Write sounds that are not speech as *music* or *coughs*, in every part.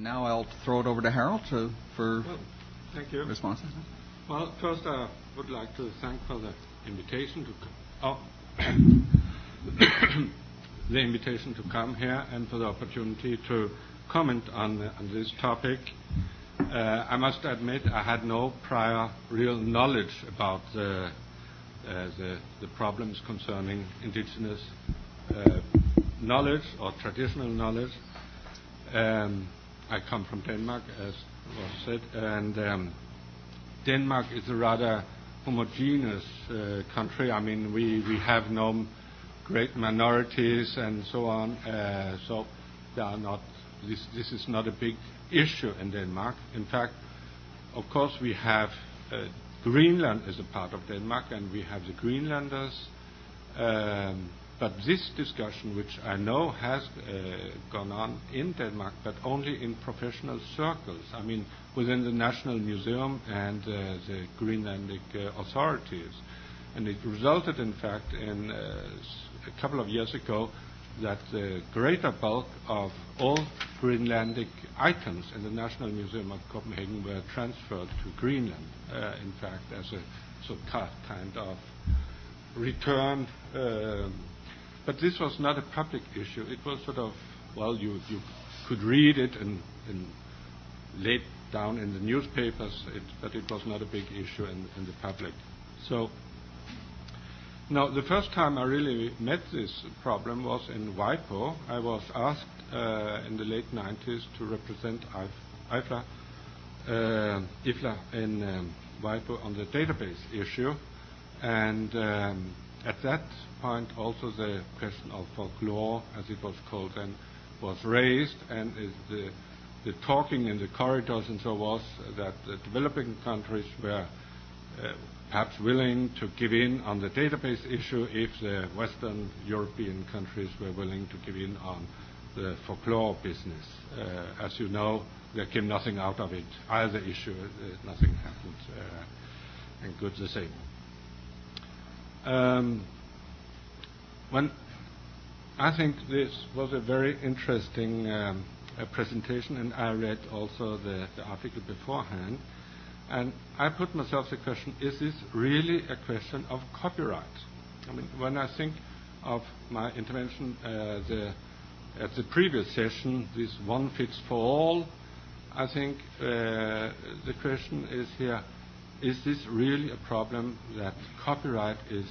And now I'll throw it over to Harold to, for well, thank you. responses. Well, first I would like to thank for the invitation to oh, *coughs* the invitation to come here and for the opportunity to comment on, on this topic. Uh, I must admit I had no prior real knowledge about the, uh, the, the, problems concerning indigenous uh, knowledge or traditional knowledge. Um, I come from Denmark, as was said, and um, Denmark is a rather homogeneous uh, country. I mean, we, have no great minorities and so on, uh, so this, is not a big issue in Denmark. In fact, of course, we have uh, Greenland as a part of Denmark, and we have the Greenlanders. But this discussion, which I know has uh, gone on in Denmark, but only in professional circles, I mean, within the National Museum and uh, the Greenlandic uh, authorities. And it resulted, in fact, in a couple of years ago that the greater bulk of all Greenlandic items in the National Museum of Copenhagen were transferred to Greenland, in fact, as a kind of return. But this was not a public issue. It was sort of, well, you, you could read it and, and laid down in the newspapers, it, but it was not a big issue in, in the public. So now, the first time I really met this problem was in WIPO. I was asked uh, in the late 90s to represent IFLA, uh, IFLA in um, WIPO on the database issue. And um, at that point, also the question of folklore, as it was called then, was raised, and the, the talking in the corridors and so was that the developing countries were uh, perhaps willing to give in on the database issue if the Western European countries were willing to give in on the folklore business. Uh, as you know, there came nothing out of it, either issue, uh, nothing happened, uh, and good the same. Um, when I think this was a very interesting um, presentation, and I read also the, the article beforehand. And I put myself the question, is this really a question of copyright? I mean, when I think of my intervention uh, the, at the previous session, this one fits for all, I think uh, the question is here, is this really a problem that copyright is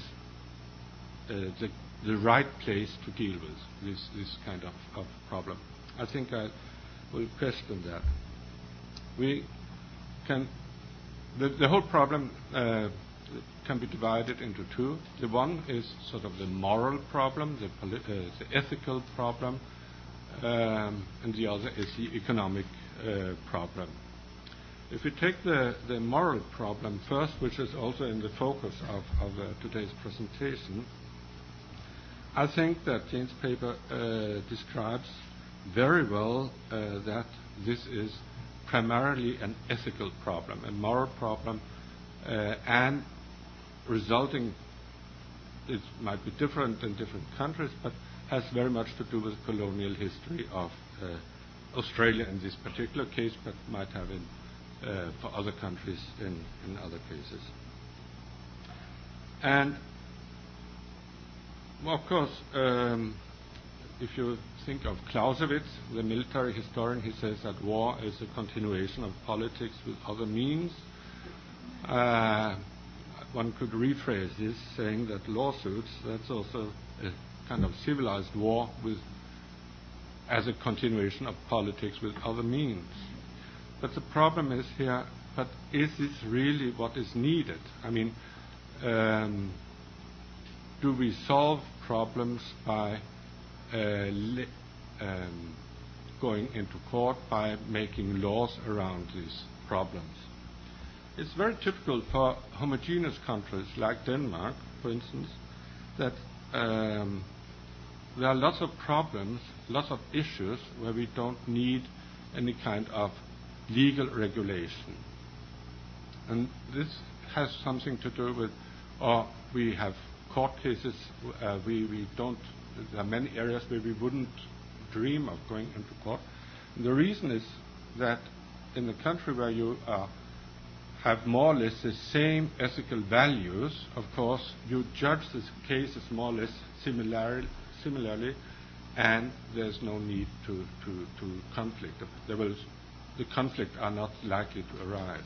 uh, the, the right place to deal with this, this kind of, of problem? I think I will question that. We can the, the whole problem uh, can be divided into two. The one is sort of the moral problem, the, uh, the ethical problem, um, and the other is the economic uh, problem. If we take the, moral problem first, which is also in the focus of, uh, today's presentation, I think that Jane's paper uh, describes very well uh, that this is primarily an ethical problem, a moral problem, and resulting, it might be different in different countries, but has very much to do with colonial history of Australia in this particular case, but might have in for other countries in, in other cases. And of course, um, if you think of Clausewitz, the military historian, he says that war is a continuation of politics with other means. Uh, one could rephrase this saying that lawsuits, that's also a kind of civilized war as a continuation of politics with other means. But the problem is here, but is this really what is needed? I mean, um, do we solve problems by uh, um, going into court by making laws around these problems. It's very typical for homogeneous countries like Denmark, for instance, that um, there are lots of problems, lots of issues where we don't need any kind of legal regulation. And this has something to do with, or we have court cases, uh, we, don't, there are many areas where we wouldn't dream of going into court. The reason is that in a country where you uh, have more or less the same ethical values, of course, you judge the cases more or less similarly, and there's no need to conflict. There will, the conflict are not likely to arise.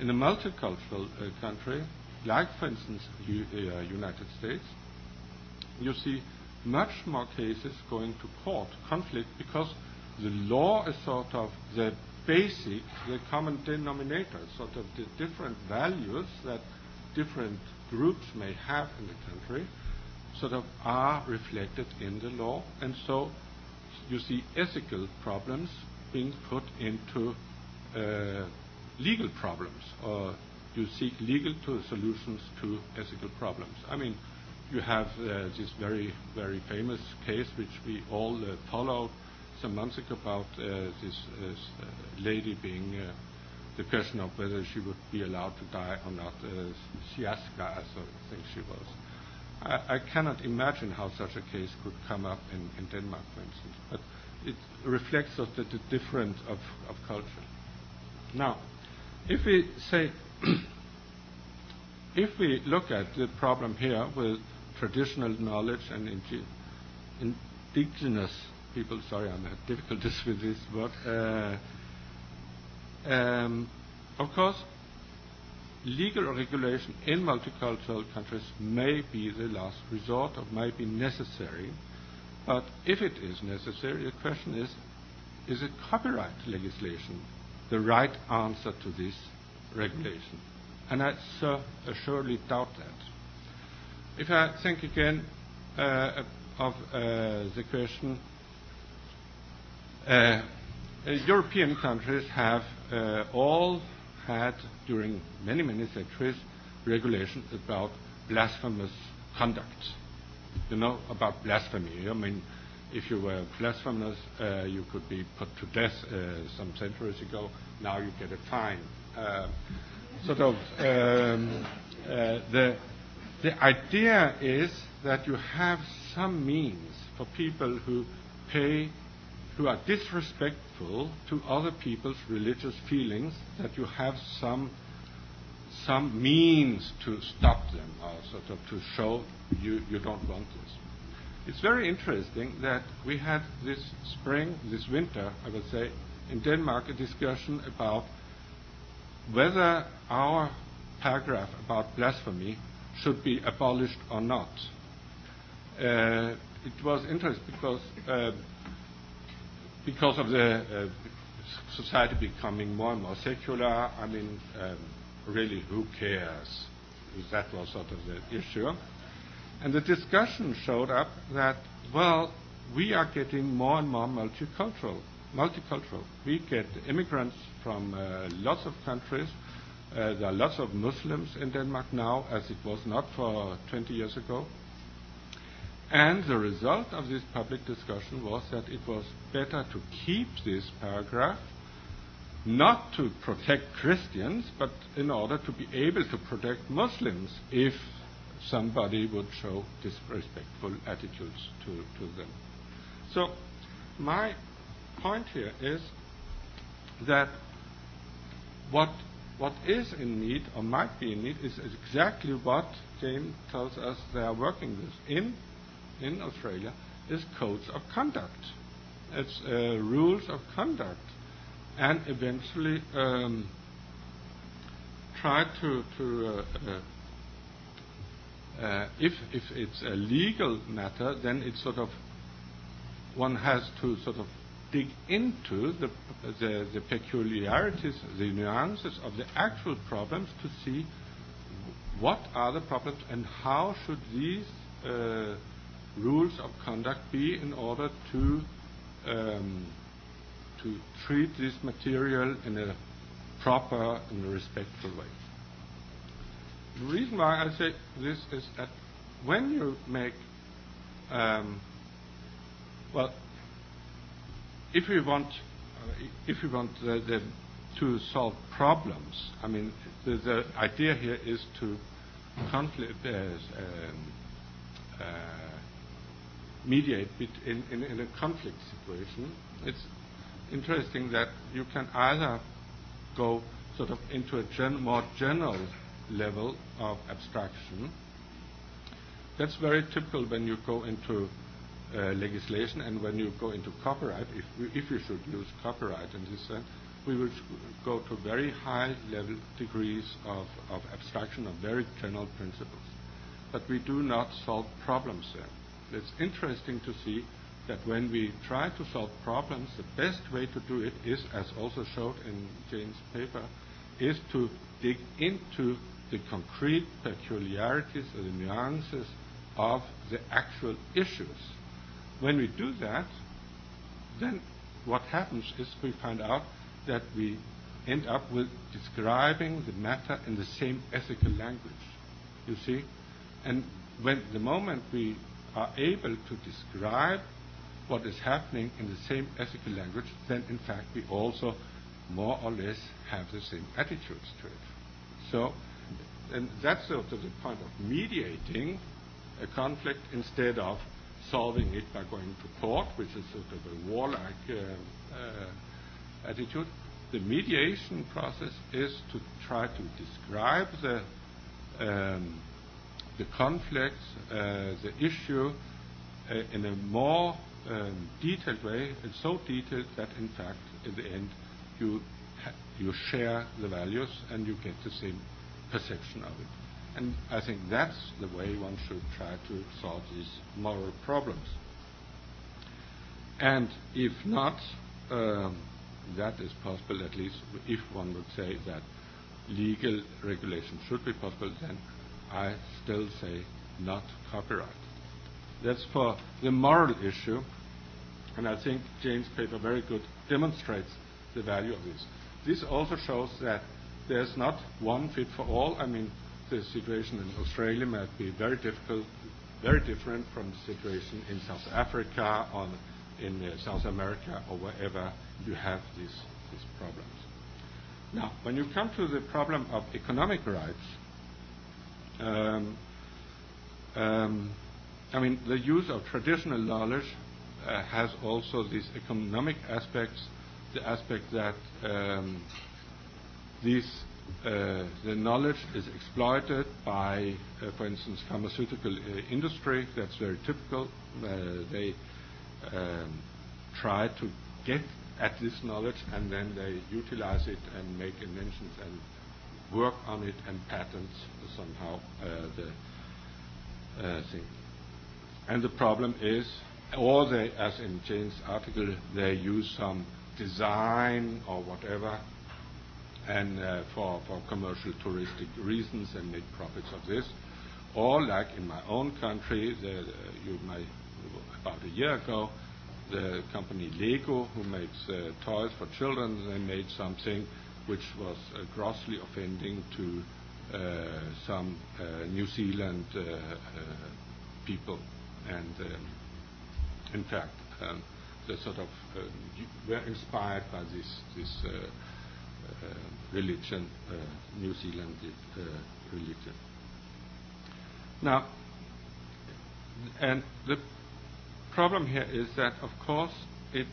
In a multicultural uh, country, like for instance U, uh, United States, you see much more cases going to court, conflict, because the law is sort of the basic, the common denominator, sort of the different values that different groups may have in the country, sort of are reflected in the law. And so you see ethical problems being put into uh, legal problems, or you seek legal to solutions to ethical problems. I mean, you have uh, this very, very famous case which we all uh, followed some months ago about uh, this uh, lady being uh, the question of whether she would be allowed to die or not. Uh, Siaska, as I think she was. I, I, cannot imagine how such a case could come up in, in Denmark, for instance, but it reflects the, the difference of, of culture. Now, if we say, *clears throat* if we look at the problem here with traditional knowledge and indigenous people, sorry, I have difficulties *laughs* with this word. Uh, um, of course, legal regulation in multicultural countries may be the last resort or may be necessary. But if it is necessary, the question is is it copyright legislation the right answer to this regulation? And I so assuredly doubt that. If I think again uh, of uh, the question, uh, European countries have uh, all had, during many, many centuries, regulation about blasphemous conduct. You know, about blasphemy. I mean, if you were blasphemous, uh, you could be put to death uh, some centuries ago. Now you get a fine. Uh, sort of, um, uh, the, the idea is that you have some means for people who pay who are disrespectful to other people's religious feelings, that you have some some means to stop them, or sort of to show you, you don't want this. It's very interesting that we had this spring, this winter, I would say, in Denmark, a discussion about whether our paragraph about blasphemy should be abolished or not. Uh, it was interesting because uh, because of the uh, society becoming more and more secular, I mean, um, really, who cares? That was sort of the issue. And the discussion showed up that, well, we are getting more and more multicultural. Multicultural. We get immigrants from uh, lots of countries. Uh, there are lots of Muslims in Denmark now, as it was not for 20 years ago. And the result of this public discussion was that it was better to keep this paragraph, not to protect Christians, but in order to be able to protect Muslims if somebody would show disrespectful attitudes to, to them. So, my point here is that what what is in need or might be in need is exactly what James tells us they are working with in in Australia is codes of conduct. It's uh, rules of conduct, and eventually um, try to, to uh, uh, uh, if if it's a legal matter, then it's sort of one has to sort of dig into the, the, the peculiarities, the nuances of the actual problems to see what are the problems and how should these uh, rules of conduct be in order to um, to treat this material in a proper and respectful way. The reason why I say this is that when you make um, well, if we want uh, if we want the, the, to solve problems, I mean the, the idea here is to conflict. Uh, um, uh, mediate in, in, in, a conflict situation. It's interesting that you can either go sort of into a gen- more general level of abstraction. That's very typical when you go into uh, legislation and when you go into copyright. If we, if you should use copyright in this sense, we will go to very high level degrees of, of abstraction of very general principles. But we do not solve problems there. It's interesting to see that when we try to solve problems, the best way to do it is, as also showed in Jane's paper, is to dig into the concrete peculiarities or the nuances of the actual issues. When we do that, then what happens is we find out that we end up with describing the matter in the same ethical language. You see? And when the moment we are able to describe what is happening in the same ethical language, then in fact we also more or less have the same attitudes to it. So, and that's sort of the point of mediating a conflict instead of solving it by going to court, which is sort of a warlike uh, uh, attitude. The mediation process is to try to describe the um, the conflict, uh, the issue, uh, in a more um, detailed way. and so detailed that, in fact, in the end, you you share the values and you get the same perception of it. And I think that's the way one should try to solve these moral problems. And if not, um, that is possible, at least if one would say that legal regulation should be possible, then I still say not copyright. That's for the moral issue, and I think Jane's paper very good demonstrates the value of this. This also shows that there's not one fit for all. I mean, the situation in Australia might be very difficult, very different from the situation in South Africa or in uh, South America or wherever you have these, problems. Now, when you come to the problem of economic rights, um, um, I mean, the use of traditional knowledge uh, has also these economic aspects, the aspect that um, these uh, the knowledge is exploited by, uh, for instance, pharmaceutical uh, industry. That's very typical. Uh, they um, try to get at this knowledge and then they utilize it and make inventions and work on it and patents somehow uh, the thing. And the problem is, or they, as in Jane's article, they use some design or whatever and uh, for, for commercial touristic reasons and make profits of this. Or like in my own country, the, you might, about a year ago, the company Lego, who makes uh, toys for children, they made something which was uh, grossly offending to uh, some uh, New Zealand uh, people. And um, in fact, um, they sort of uh, were inspired by this, this uh, uh, religion, New Zealand religion. Now, and the problem here is that, of course, it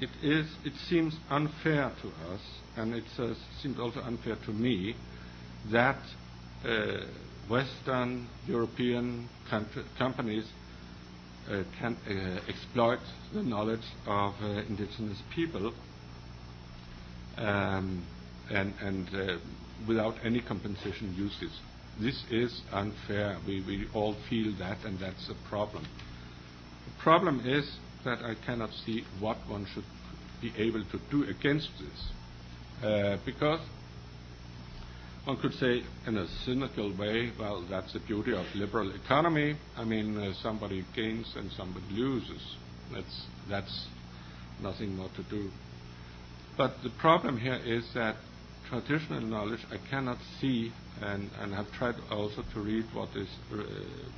it is it seems unfair to us, and it uh, seems also unfair to me that uh, Western European country, companies can exploit the knowledge of indigenous people um, and, and uh, without any compensation uses. this. This is unfair. We, we all feel that, and that's a problem. The problem is that I cannot see what one should be able to do against this. Uh, because one could say, in a cynical way, well, that's the beauty of liberal economy. I mean, uh, somebody gains and somebody loses. That's, that's nothing more to do. But the problem here is that traditional knowledge I cannot see, and, and I've tried also to read what is uh,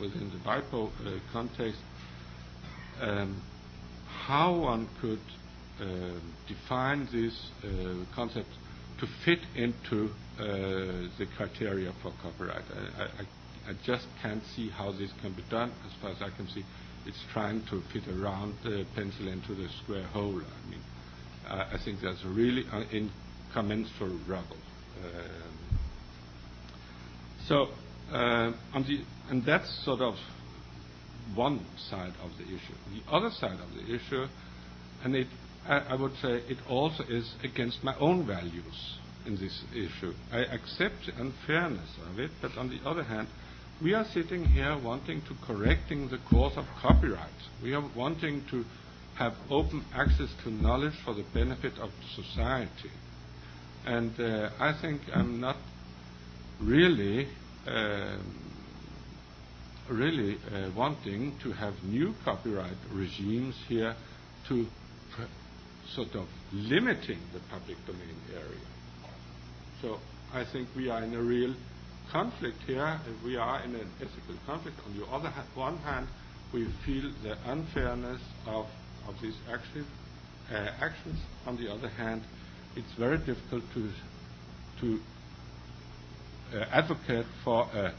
within the WIPO uh, context, um, how one could uh, define this uh, concept to fit into uh, the criteria for copyright. I, just can't see how this can be done. As far as I can see, it's trying to fit a round uh, pencil into the square hole. I mean, I think that's really an incommensurable rubble. Um, so, uh, and that's sort of one side of the issue. The other side of the issue, and it, I, I would say it also is against my own values in this issue. I accept the unfairness of it, but on the other hand, we are sitting here wanting to correcting the course of copyright. We are wanting to have open access to knowledge for the benefit of society. And uh, I think I'm not really uh, really uh, wanting to have new copyright regimes here to sort of limiting the public domain area. So I think we are in a real conflict here. We are in an ethical conflict. On the other ha- one hand, we feel the unfairness of, of these actions. Uh, actions. On the other hand, it's very difficult to, to uh, advocate for a,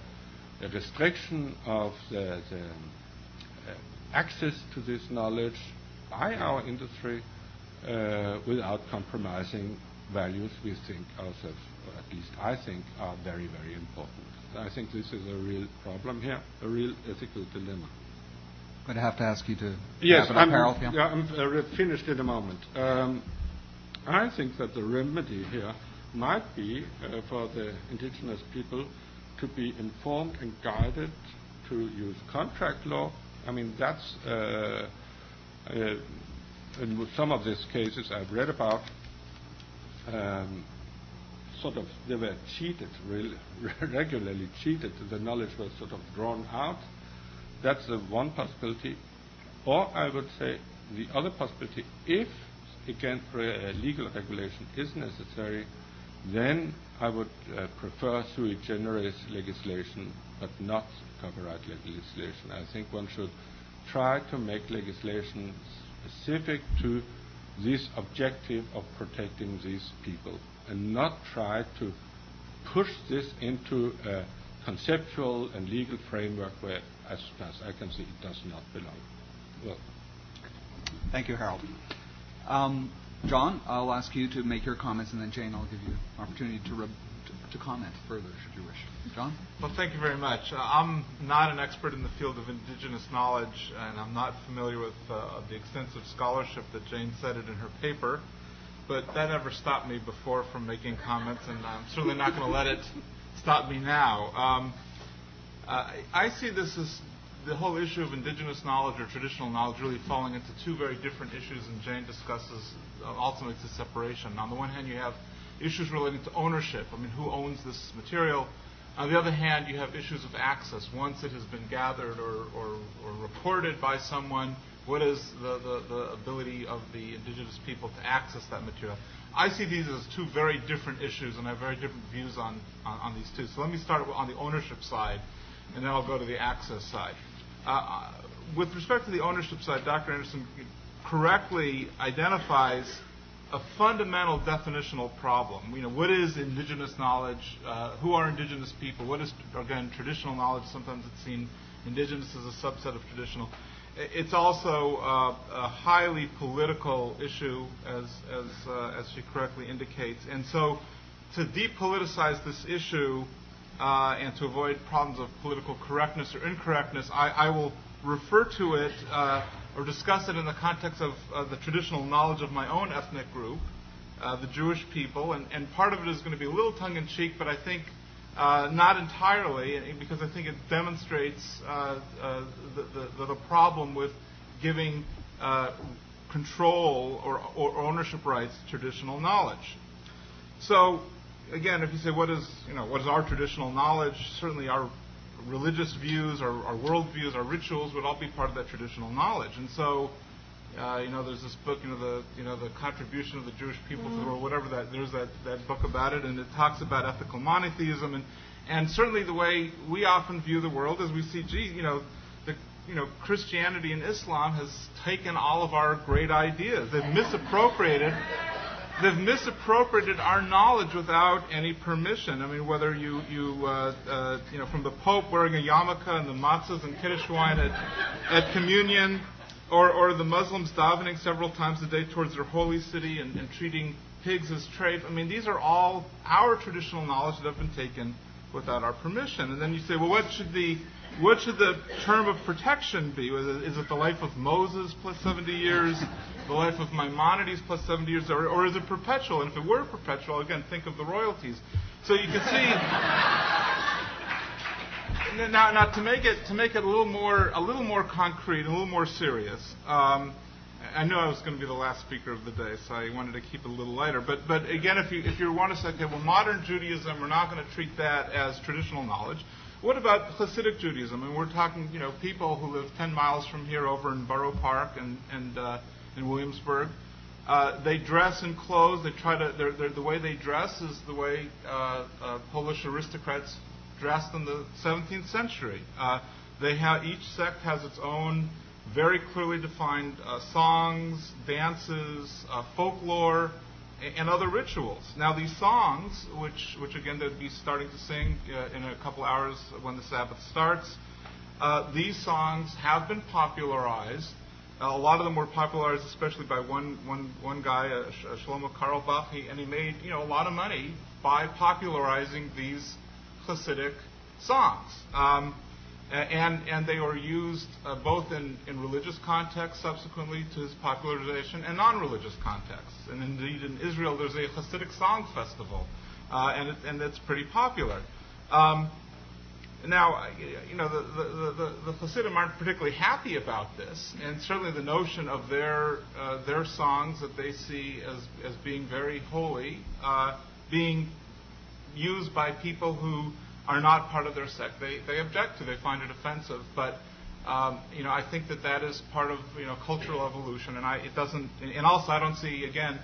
a, restriction of the, the uh, access to this knowledge by our industry without compromising values we think ourselves or at least I think, are very, very important. I think this is a real problem here, a real ethical dilemma. Going to have to ask you to yes, I'm, Harold. Yeah, yeah I'm uh, finished in a moment. Um, I think that the remedy here might be uh, for the indigenous people to be informed and guided to use contract law. I mean, that's uh, uh in some of these cases I've read about. Um, sort of they were cheated, really, *laughs* regularly cheated. The knowledge was sort of drawn out. That's the one possibility. Or I would say the other possibility, if again legal regulation is necessary, then I would uh, prefer sui generis legislation, but not copyright legislation. I think one should try to make legislation specific to this objective of protecting these people and not try to push this into a conceptual and legal framework where, as far as I can see, it does not belong. Well, Thank you, Harold. Um, John, I'll ask you to make your comments, and then Jane, I'll give you an opportunity to, re- to, comment further, should you wish. John? Well, thank you very much. Uh, I'm not an expert in the field of indigenous knowledge, and I'm not familiar with uh, the extensive scholarship that Jane cited in her paper but that never stopped me before from making comments, and I'm certainly not going to let it stop me now. Um, uh, I see this as the whole issue of indigenous knowledge or traditional knowledge really falling into two very different issues, and Jane discusses uh, ultimately the separation. On the one hand, you have issues relating to ownership. I mean, who owns this material? On the other hand, you have issues of access. Once it has been gathered or, or, or reported by someone, what is the, the, the ability of the indigenous people to access that material? I see these as two very different issues, and I have very different views on, on, on these two. So let me start on the ownership side, and then I'll go to the access side. Uh, with respect to the ownership side, Dr. Anderson correctly identifies a fundamental definitional problem. You know, what is indigenous knowledge? Uh, who are indigenous people? What is, again, traditional knowledge? Sometimes it's seen indigenous as a subset of traditional. It's also uh, a highly political issue, as, as, uh, as she correctly indicates. And so to depoliticize this issue uh, and to avoid problems of political correctness or incorrectness, I, I will refer to it uh, or discuss it in the context of the traditional knowledge of my own ethnic group, uh, the Jewish people. And, and part of it is going to be a little tongue in cheek, but I think uh, not entirely, because I think it demonstrates uh, uh, the, the, the, problem with giving uh, control or, or, ownership rights to traditional knowledge. So, again, if you say what is you know what is our traditional knowledge, certainly our religious views, our, our world views, our rituals would all be part of that traditional knowledge. And so, uh, you know, there's this book, you know, the you know the contribution of the Jewish people mm-hmm. to the world, whatever that. There's that that book about it, and it talks about ethical monotheism, and and certainly the way we often view the world is we see, gee, you know, the you know Christianity and Islam has taken all of our great ideas. They've misappropriated. They've misappropriated our knowledge without any permission. I mean, whether you, you, uh, uh, you know, from the Pope wearing a yarmulke and the matzahs and kiddush wine at, at communion, or, or the Muslims davening several times a day towards their holy city and, and treating pigs as treif. I mean, these are all our traditional knowledge that have been taken without our permission. And then you say, well, what should the what should the term of protection be? Is it the life of Moses plus 70 years, the life of Maimonides plus 70 years, or, or is it perpetual? And if it were perpetual, again, think of the royalties. So you can see. now, now to make it to make it a little more a little more concrete, a little more serious. Um, I knew I was going to be the last speaker of the day, so I wanted to keep it a little lighter. But, but again, if you, if you want to say, okay, well, modern Judaism, we're not going to treat that as traditional knowledge. What about Hasidic Judaism? I mean, we're talking, you know, people who live 10 miles from here over in Borough Park and, and uh, in Williamsburg. Uh, they dress in clothes. They try to. They're, they're, the way they dress is the way uh, uh Polish aristocrats dressed in the 17th century. Uh, they have each sect has its own very clearly defined uh, songs, dances, folklore, and other rituals. Now, these songs, which, which again they'd be starting to sing uh, in a couple hours when the Sabbath starts, uh, these songs have been popularized. Uh, a lot of them were popularized, especially by one, one, one guy, uh, uh Shlomo Carlebach, he, and he made you know a lot of money by popularizing these Hasidic songs. Um, and, they were used uh, both in, religious contexts subsequently to his popularization and non-religious contexts. And indeed, in Israel, there's a Hasidic song festival, uh, and, it, and it's pretty popular. Um, now, you know, the, Hasidim aren't particularly happy about this, and certainly the notion of their, uh, their songs that they see as, as being very holy, being used by people who are not part of their sect. They, they object to, they find it offensive. But um, you know, I think that that is part of you know cultural evolution, and I it doesn't. And also, I don't see again,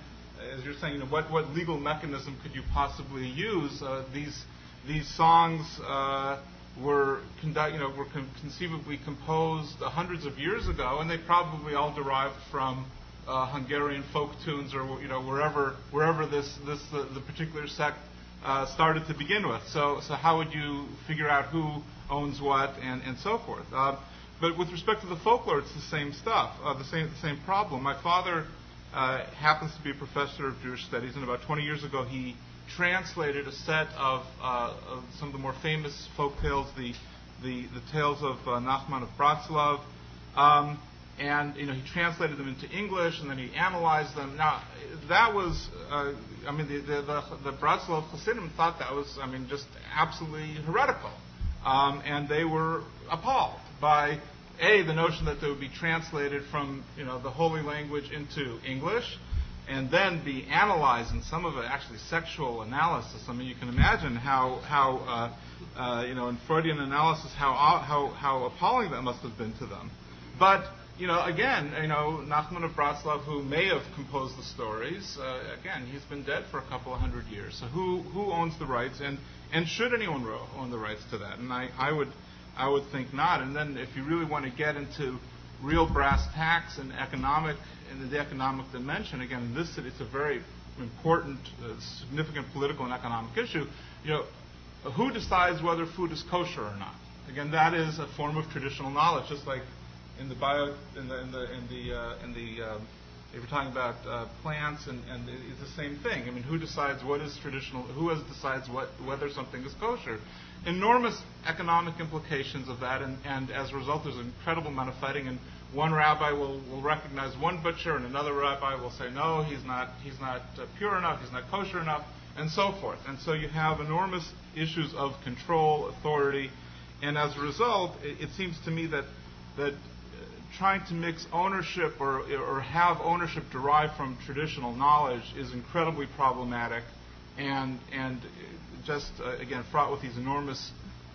as you're saying, you know, what what legal mechanism could you possibly use? Uh, these these songs uh, were conduct, you know were con- conceivably composed hundreds of years ago, and they probably all derived from uh, Hungarian folk tunes or you know wherever wherever this this uh, the particular sect uh, started to begin with. So, so how would you figure out who owns what and, and so forth? Uh, but with respect to the folklore, it's the same stuff, uh, the same the same problem. My father uh, happens to be a professor of Jewish studies, and about 20 years ago he translated a set of, uh, of some of the more famous folk tales, the the, the tales of uh, Nachman of Bratslav. Um, and you know he translated them into English, and then he analyzed them. Now that was, uh, I mean, the the, the, the Bratslav Hasidim thought that was, I mean, just absolutely heretical, um, and they were appalled by a the notion that they would be translated from you know the holy language into English, and then be analyzed, and some of it actually sexual analysis. I mean, you can imagine how how uh, uh, you know in Freudian analysis how how how appalling that must have been to them, but you know, again, you know, Nachman of Bratslav, who may have composed the stories, uh, again, he's been dead for a couple of hundred years. So who who owns the rights, and and should anyone own the rights to that? And I, I would I would think not. And then if you really want to get into real brass tacks and economic in the economic dimension, again, in this city, it's a very important, uh, significant political and economic issue. You know, who decides whether food is kosher or not? Again, that is a form of traditional knowledge, just like in the bio in the in the in the uh, in the uh, if you're talking about uh, plants and, and it's the same thing. I mean, who decides what is traditional? Who has decides what whether something is kosher? Enormous economic implications of that, and, and as a result, there's an incredible amount of fighting. And one rabbi will, will recognize one butcher, and another rabbi will say, no, he's not he's not uh, pure enough, he's not kosher enough, and so forth. And so you have enormous issues of control, authority, and as a result, it, it seems to me that that trying to mix ownership or, or have ownership derived from traditional knowledge is incredibly problematic and, and just, uh, again, fraught with these enormous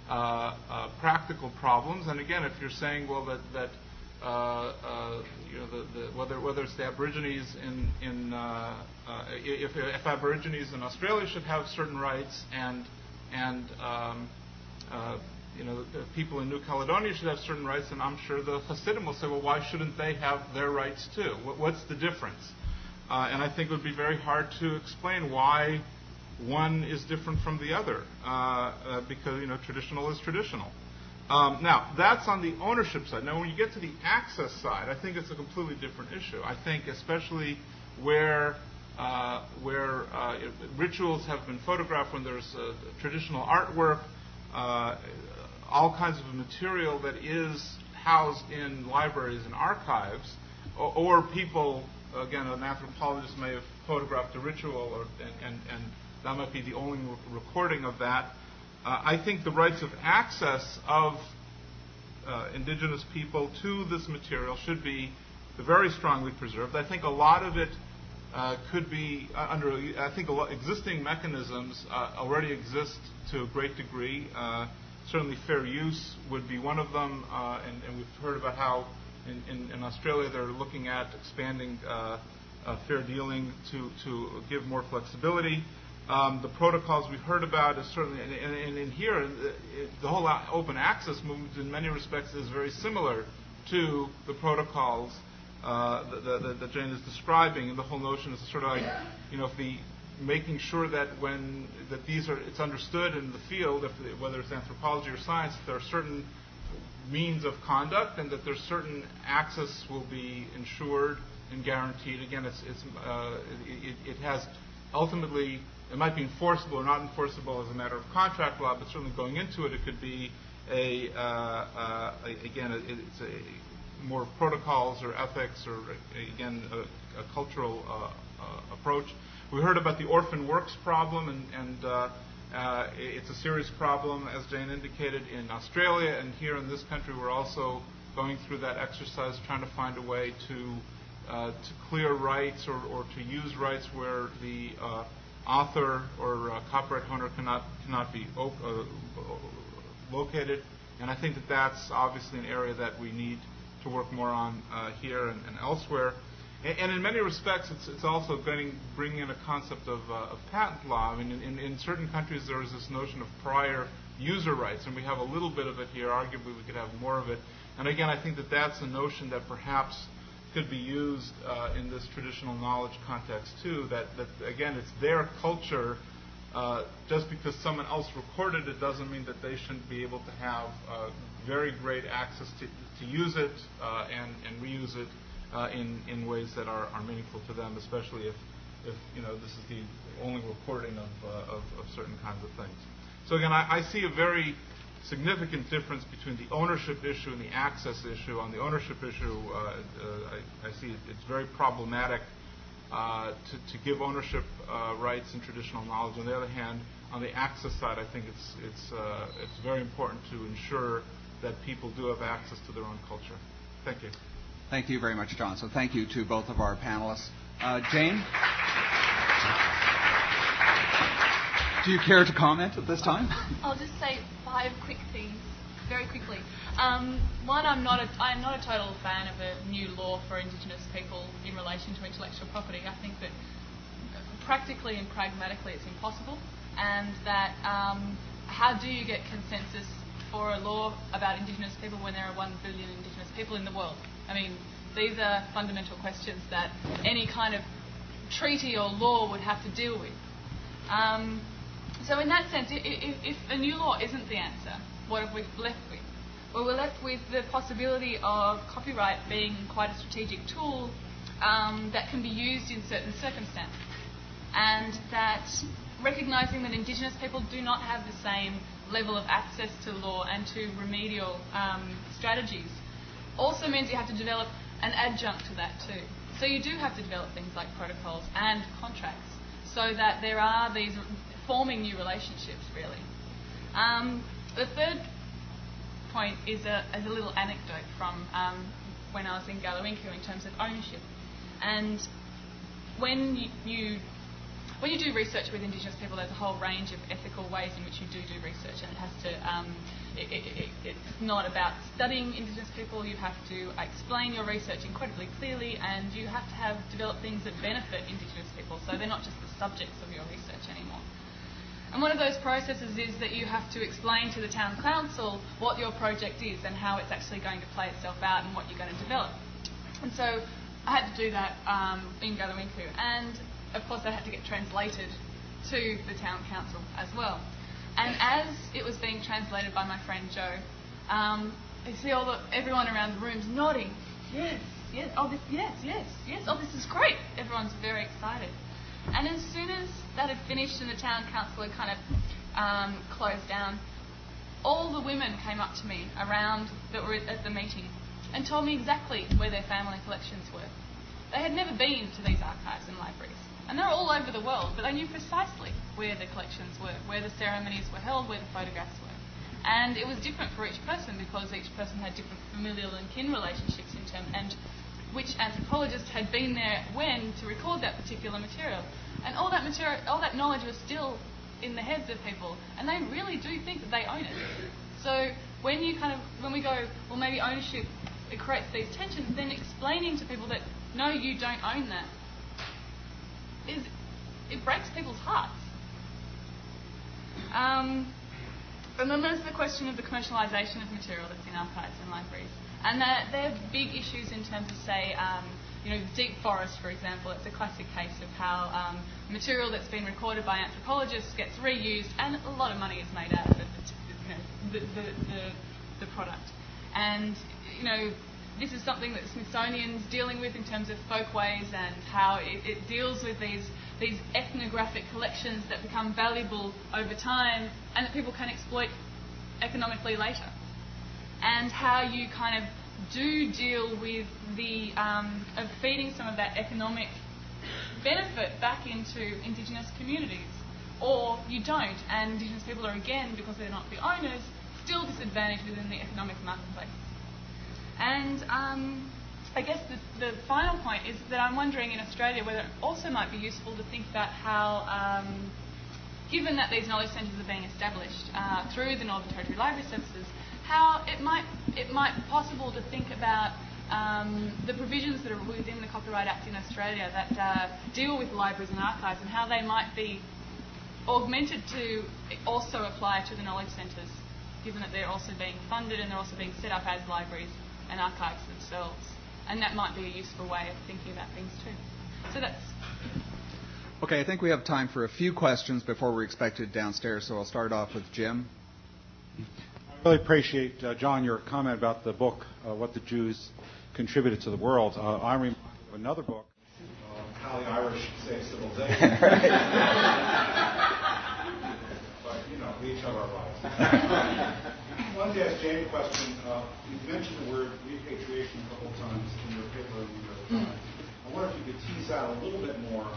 uh, uh, practical problems. And again, if you're saying, well, that, that uh, uh, you know, the, the, whether, whether it's the Aborigines in, in uh, if, if Aborigines in Australia should have certain rights and, and um, you know, people in New Caledonia should have certain rights, and I'm sure the Hasidim will say, well, why shouldn't they have their rights too? What's the difference? Uh, and I think it would be very hard to explain why one is different from the other, uh, uh, because you know, traditional is traditional. Um, now, that's on the ownership side. Now, when you get to the access side, I think it's a completely different issue. I think, especially where uh, where uh, rituals have been photographed, when there's uh, traditional artwork, all kinds of material that is housed in libraries and archives, or, or people, again, an anthropologist may have photographed a ritual, or, and, and, and that might be the only recording of that. Uh, I think the rights of access of uh, indigenous people to this material should be very strongly preserved. I think a lot of it uh, could be uh, under, I think existing mechanisms uh, already exist to a great degree. Uh, certainly fair use would be one of them, and, and, we've heard about how in, in, in, Australia they're looking at expanding fair dealing to, to give more flexibility. Um, the protocols we've heard about is certainly, and, and, and here, it, the whole open access movement in many respects is very similar to the protocols uh, that, that Jane is describing, and the whole notion is sort of like, you know, if the making sure that when that these are it's understood in the field, if, whether it's anthropology or science, that there are certain means of conduct, and that there's certain access will be ensured and guaranteed. Again, it's, it's uh, it, it has ultimately it might be enforceable or not enforceable as a matter of contract law, but certainly going into it, it could be a, uh, uh, again, it's a more protocols or ethics or, again, a, a cultural uh, approach. We heard about the orphan works problem, and, and uh, uh, it's a serious problem, as Jane indicated, in Australia. And here in this country, we're also going through that exercise, trying to find a way to, uh, to clear rights or, or, to use rights where the uh, author or copyright owner cannot, cannot be located. And I think that that's obviously an area that we need to work more on uh, here and, and elsewhere. And, and, in many respects, it's, it's also getting, bringing in a concept of, uh, of patent law. I mean, in, in, certain countries, there is this notion of prior user rights, and we have a little bit of it here. Arguably, we could have more of it. And again, I think that that's a notion that perhaps could be used uh, in this traditional knowledge context too. That, that again, it's their culture. Uh, just because someone else recorded it doesn't mean that they shouldn't be able to have uh, very great access to, to use it uh, and, and reuse it uh, in, in ways that are, are meaningful to them, especially if, if you know, this is the only recording of, uh, of, of, certain kinds of things. So again, I, I, see a very significant difference between the ownership issue and the access issue. On the ownership issue, uh, uh, I, I, see it, it's very problematic uh, to, to, give ownership rights in traditional knowledge. On the other hand, on the access side, I think it's, it's, it's very important to ensure that people do have access to their own culture. Thank you. Thank you very much, John. So thank you to both of our panelists. Uh, Jane? Do you care to comment at this time? *laughs* I'll just say five quick things very quickly. Um, one, I'm not a, I'm not a total fan of a new law for Indigenous people in relation to intellectual property. I think that practically and pragmatically it's impossible, and that um, how do you get consensus for a law about Indigenous people when there are one billion Indigenous people in the world? I mean, these are fundamental questions that any kind of treaty or law would have to deal with. Um, so, in that sense, if, if, a new law isn't the answer, what have we left with? Well, we're left with the possibility of copyright being quite a strategic tool um, that can be used in certain circumstances. And that recognising that Indigenous people do not have the same level of access to law and to remedial um, strategies also means you have to develop an adjunct to that too. So you do have to develop things like protocols and contracts so that there are these forming new relationships really. Um, the third point is a, is a little anecdote from um, when I was in Galiwinku in terms of ownership. And when you, you when you do research with Indigenous people, there's a whole range of ethical ways in which you do do research, and it has to. Um, it, it, it, it's not about studying Indigenous people. You have to explain your research incredibly clearly, and you have to have develop things that benefit Indigenous people, so they're not just the subjects of your research anymore. And one of those processes is that you have to explain to the town council what your project is and how it's actually going to play itself out and what you're going to develop. And so I had to do that um, in Galiwinku. And of course, that had to get translated to the town council as well. And as it was being translated by my friend Joe, Um, you see all the everyone around the rooms nodding. Yes, yes, oh this, yes, yes, yes. Oh, this is great. Everyone's very excited. And as soon as that had finished and the town council had kind of um, closed down, all the women came up to me around that were at the meeting and told me exactly where their family collections were. They had never been to these archives and libraries, and they're all over the world, but they knew precisely where the collections were, where the ceremonies were held, where the photographs were. And it was different for each person because each person had different familial and kin relationships in terms, and which anthropologist had been there when to record that particular material. And all that material, all that knowledge was still in the heads of people, and they really do think that they own it. So when you kind of when we go, well, maybe ownership it creates these tensions, then explaining to people that no, you don't own that is it breaks people's hearts. Um, and then there's the question of the commercialisation of material that's in archives and libraries. And they're, they're big issues in terms of, say, um, you know, deep forest, for example. It's a classic case of how um, material that's been recorded by anthropologists gets reused, and a lot of money is made out of it, you know, the, the, the, the product. And, you know, this is something that Smithsonian's dealing with in terms of folkways and how it, it, deals with these these ethnographic collections that become valuable over time and that people can exploit economically later. And how you kind of do deal with the um, of feeding some of that economic benefit back into Indigenous communities, or you don't, and Indigenous people are again because they're not the owners still disadvantaged within the economic marketplace. And um, I guess the, the, final point is that I'm wondering in Australia whether it also might be useful to think about how, um, given that these knowledge centres are being established uh, through the Northern Territory Library Services, how it might it might be possible to think about um, the provisions that are within the Copyright Act in Australia that uh, deal with libraries and archives and how they might be augmented to also apply to the knowledge centres, given that they're also being funded and they're also being set up as libraries and archives themselves. And that might be a useful way of thinking about things too. So that's. Okay, I think we have time for a few questions before we're expected downstairs, so I'll start off with Jim. I really appreciate, uh, John, your comment about the book, uh, What the Jews Contributed to the World. Uh, I'm reminded of another book, uh, How the Irish Saved Civilization. *laughs* but, you know, we each have our lives. *laughs* I wanted to ask Jane a question. Uh, you mentioned the word repatriation a couple of times in your paper in New York Times. I wonder if you could tease out a little bit more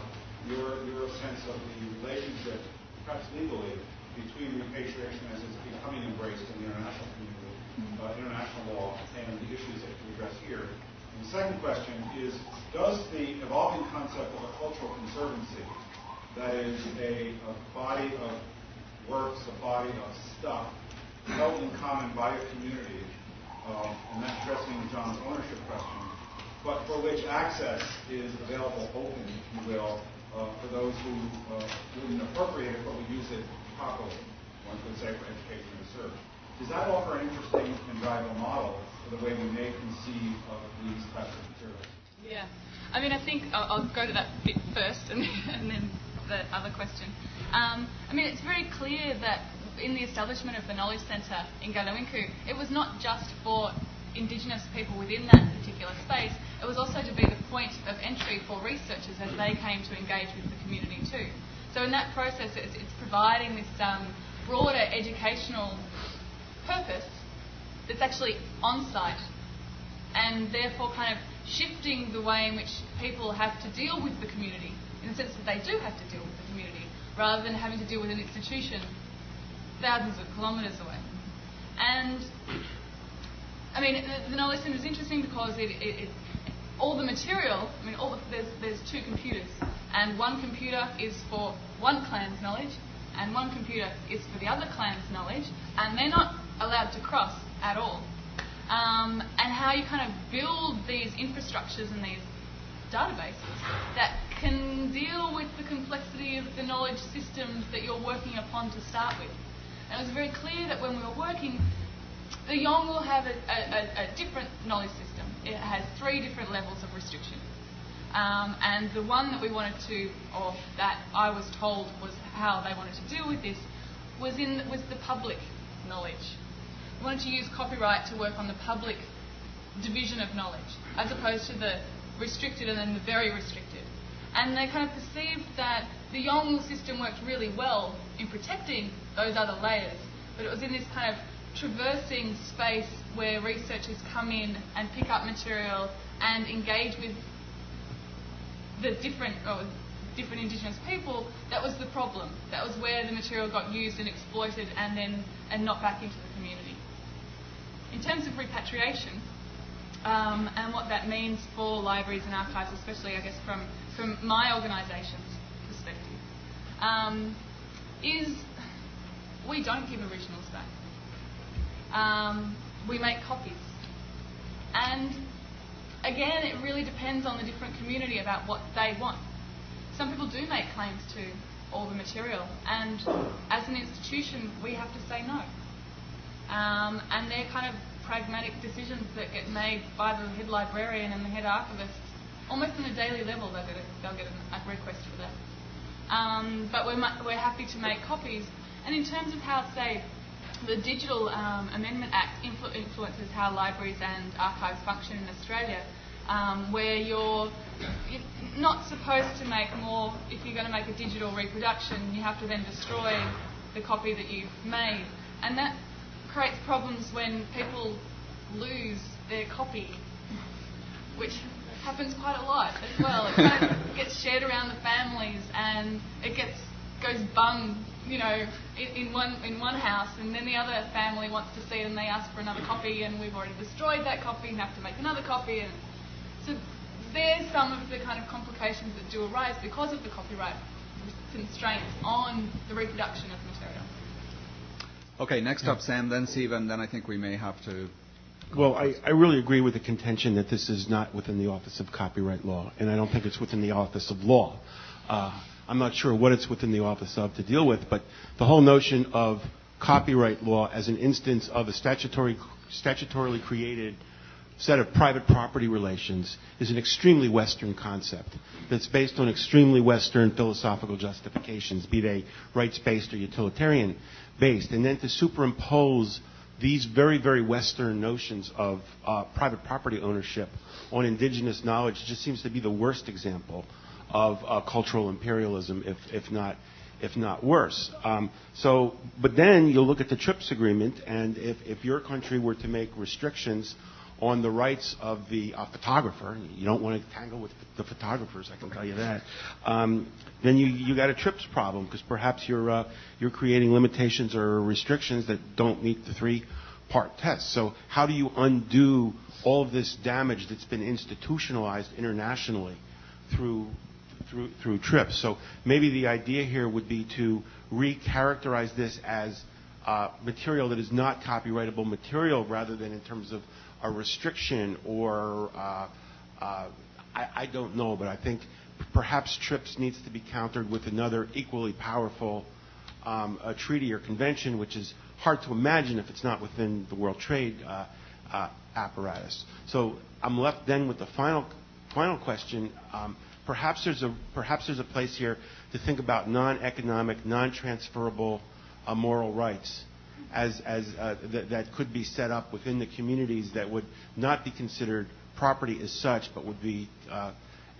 your, your sense of the relationship, perhaps legally, between repatriation as it's becoming embraced in the international community, uh, international law, and the issues that you address here. And the second question is, does the evolving concept of a cultural conservancy, that is a, a body of works, a body of stuff, held in common by a community, um, and that's addressing John's ownership question, but for which access is available open, if you will, uh, for those who uh, wouldn't appropriate it but would use it properly, one could say, for education and research. Does that offer an interesting and valuable model for the way we may conceive of these types of materials? Yeah. I mean, I think I'll, I'll go to that bit first and, and *laughs* then the other question. Um, I mean, it's very clear that in the establishment of the Knowledge Centre in Galiwinku, it was not just for Indigenous people within that particular space, it was also to be the point of entry for researchers as they came to engage with the community too. So in that process, it's, it's providing this um, broader educational purpose that's actually on site and therefore kind of shifting the way in which people have to deal with the community in the sense that they do have to deal with the community rather than having to deal with an institution thousands of kilometres away. And I mean, the, the knowledge centre is interesting because it, it, it, all the material. I mean, all the, there's there's two computers, and one computer is for one clan's knowledge, and one computer is for the other clan's knowledge, and they're not allowed to cross at all. Um, and how you kind of build these infrastructures and these databases that can deal with the complexity of the knowledge systems that you're working upon to start with. And it was very clear that when we were working, the Yolngu will have a, a, a, different knowledge system. It has three different levels of restriction. Um, and the one that we wanted to, or that I was told was how they wanted to deal with this, was in was the public knowledge. We wanted to use copyright to work on the public division of knowledge, as opposed to the restricted and then the very restricted. And they kind of perceived that the Yolngu system worked really well in protecting those other layers, but it was in this kind of traversing space where researchers come in and pick up material and engage with the different or different indigenous people, that was the problem. That was where the material got used and exploited and then and not back into the community. In terms of repatriation um, and what that means for libraries and archives, especially I guess from, from my organisation's perspective, um, is we don't give originals back. Um, we make copies. And again, it really depends on the different community about what they want. Some people do make claims to all the material, and as an institution, we have to say no. Um, and they're kind of pragmatic decisions that get made by the head librarian and the head archivist almost on a daily level. They'll get a, they'll get a request for that. Um, but we're, we're happy to make copies. And in terms of how, say, the Digital um, Amendment Act influ- influences how libraries and archives function in Australia, um, where you're, you're not supposed to make more, if you're going to make a digital reproduction, you have to then destroy the copy that you've made. And that creates problems when people lose their copy, which happens quite a lot as *laughs* well. It kind of gets shared around the families and it gets goes bung you know, in, in, one in one house, and then the other family wants to see it, and they ask for another copy, and we've already destroyed that copy, and have to make another copy, and so there's some of the kind of complications that do arise because of the copyright constraints on the reproduction of material. Okay, next up, Sam, then Steve, and then I think we may have to. Well, I, I really agree with the contention that this is not within the Office of Copyright Law, and I don't think it's within the Office of Law. Uh, I'm not sure what it's within the office of to deal with, but the whole notion of copyright law as an instance of a statutory, statutorily created set of private property relations is an extremely Western concept that's based on extremely Western philosophical justifications, be they rights based or utilitarian based. And then to superimpose these very, very Western notions of uh, private property ownership on indigenous knowledge just seems to be the worst example of uh, cultural imperialism, if, if, not, if not worse. Um, so, but then you'll look at the TRIPS agreement, and if, if your country were to make restrictions on the rights of the uh, photographer, you don't want to tangle with the photographers, I can tell you that, um, then you, you got a TRIPS problem because perhaps you're, uh, you're creating limitations or restrictions that don't meet the three part test. So, how do you undo all of this damage that's been institutionalized internationally through through, through trips. So maybe the idea here would be to recharacterize this as uh, material that is not copyrightable material rather than in terms of a restriction or uh, uh, I, I, don't know, but I think perhaps TRIPS needs to be countered with another equally powerful um, treaty or convention, which is hard to imagine if it's not within the World Trade uh, uh, apparatus. So I'm left then with the final final question. Um, perhaps there's a perhaps there's a place here to think about non-economic, non-transferable uh, moral rights as as uh, th- that could be set up within the communities that would not be considered property as such, but would be uh,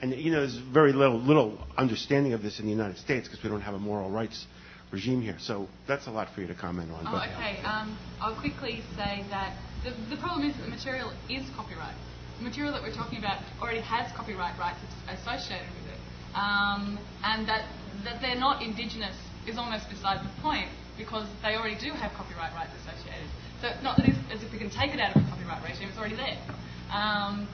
and you know there's very little little understanding of this in the United States because we don't have a moral rights regime here. So that's a lot for you to comment on. Oh, okay. Um, I'll quickly say that the, the problem is that the material is copyright the material that we're talking about already has copyright rights associated with it. Um, and that, that they're not indigenous is almost beside the point because they already do have copyright rights associated. So it's not that it's as if we can take it out of the copyright regime, it's already there. Um,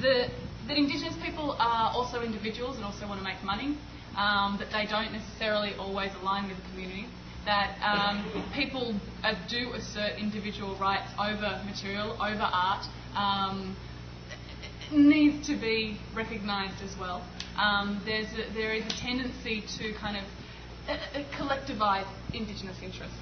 the, that indigenous people are also individuals and also want to make money, um, that they don't necessarily always align with the community, that um, people uh, do assert individual rights over material, over art. Um, needs to be recognised as well. Um, there's a, there is a tendency to kind of *laughs* collectivise Indigenous interests,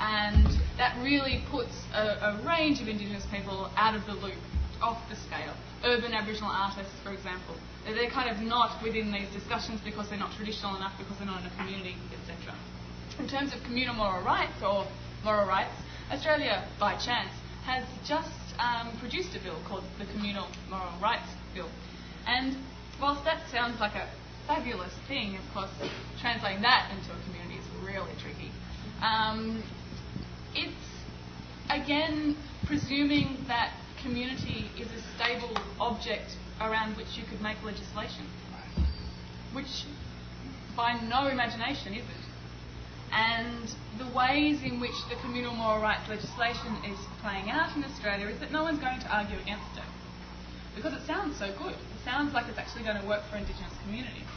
and that really puts a, a, range of Indigenous people out of the loop, off the scale. Urban Aboriginal artists, for example, they're kind of not within these discussions because they're not traditional enough, because they're not in a community, etc. In terms of communal moral rights or moral rights, Australia, by chance, has just um, produced a bill called the Communal Moral Rights Bill. And whilst that sounds like a fabulous thing, of course, translating that into a community is really tricky. Um, it's, again, presuming that community is a stable object around which you could make legislation, which by no imagination is it. And the ways in which the communal moral rights legislation is playing out in Australia is that no one's going to argue against it. Because it sounds so good. Sounds like it's actually going to work for Indigenous communities.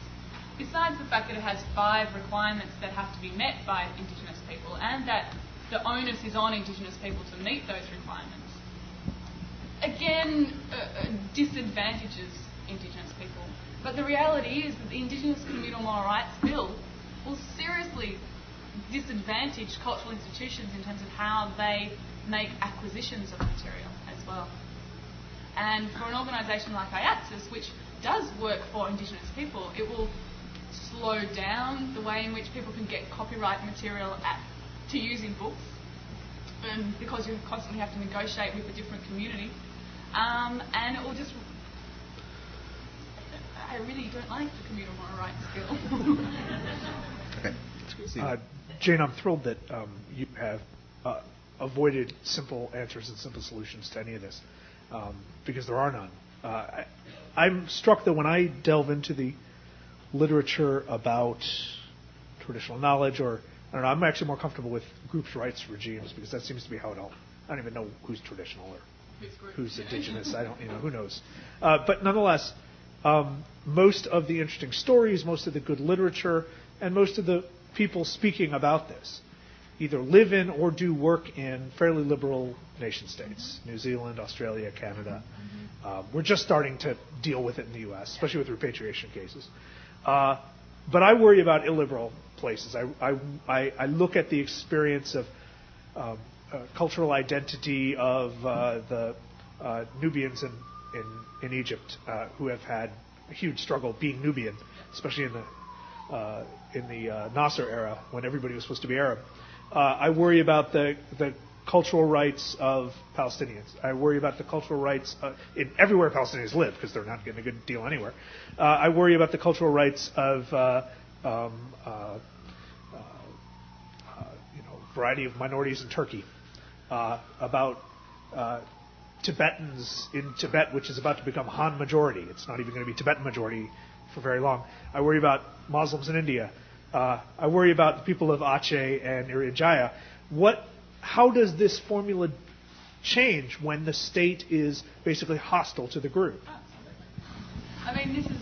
Besides the fact that it has five requirements that have to be met by Indigenous people and that the onus is on Indigenous people to meet those requirements, again, uh, uh, disadvantages Indigenous people. But the reality is that the Indigenous Communal Moral Rights Bill will seriously disadvantage cultural institutions in terms of how they make acquisitions of material as well. And for an organisation like AIATSIS, which does work for Indigenous people, it will slow down the way in which people can get copyright material at, to use in books, um, because you constantly have to negotiate with a different community. Um, and it will just. I really don't like the communal moral rights bill. *laughs* okay. Uh, Jane, I'm thrilled that um, you have uh, avoided simple answers and simple solutions to any of this, um, because there are none. Uh, I, I'm struck that when I delve into the literature about traditional knowledge, or I don't know, I'm actually more comfortable with groups' rights regimes because that seems to be how it all. I don't even know who's traditional or who's indigenous. I don't, you know, who knows. *laughs* Uh, but nonetheless, um, most of the interesting stories, most of the good literature, and most of the people speaking about this either live in or do work in fairly liberal nation states New Zealand, Australia, Canada. Um, we're just starting to deal with it in the U.S., especially with repatriation cases. Uh, but I worry about illiberal places. I, I, I look at the experience of um, uh, cultural identity of uh, the uh, Nubians in, in, in Egypt uh, who have had a huge struggle being Nubian, especially in the uh, in the uh, Nasser era when everybody was supposed to be Arab. Uh, I worry about the, the cultural rights of Palestinians. I worry about the cultural rights uh, in everywhere Palestinians live because they're not getting a good deal anywhere. Uh, I worry about the cultural rights of uh, um, uh, you know variety of minorities in Turkey. about Tibetans in Tibet, which is about to become Han majority. It's not even going to be Tibetan majority for very long. I worry about Muslims in India. Uh, I worry about the people of Aceh and Irian Jaya. What, how does this formula change when the state is basically hostile to the group? I mean, this is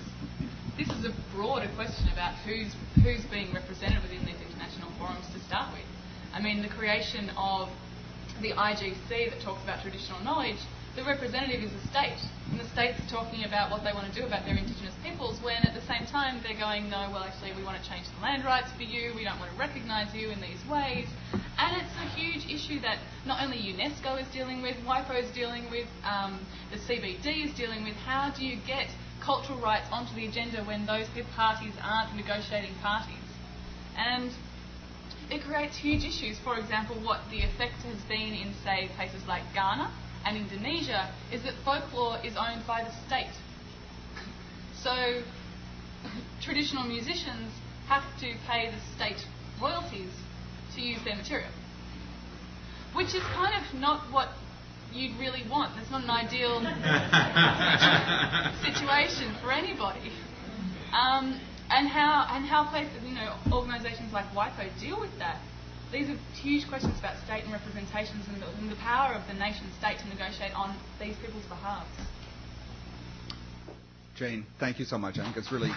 this is a broader question about who's who's being represented within these international forums to start with. I mean, the creation of the IGC that talks about traditional knowledge the representative is the state, and the state's talking about what they want to do about their Indigenous peoples, when at the same time they're going, no, well, actually, we want to change the land rights for you, we don't want to recognise you in these ways. And it's a huge issue that not only UNESCO is dealing with, WIPO is dealing with, um, the CBD is dealing with. How do you get cultural rights onto the agenda when those parties aren't negotiating parties? And it creates huge issues. For example, what the effect has been in, say, places like Ghana and Indonesia is that folklore is owned by the state. So traditional musicians have to pay the state royalties to use their material, which is kind of not what you'd really want. That's not an ideal *laughs* situation for anybody. Um, and how and how places, you know, organisations like WIPO deal with that these are huge questions about state and representations and the, and the power of the nation state to negotiate on these people's behalves. Jane, thank you so much. I think it's really.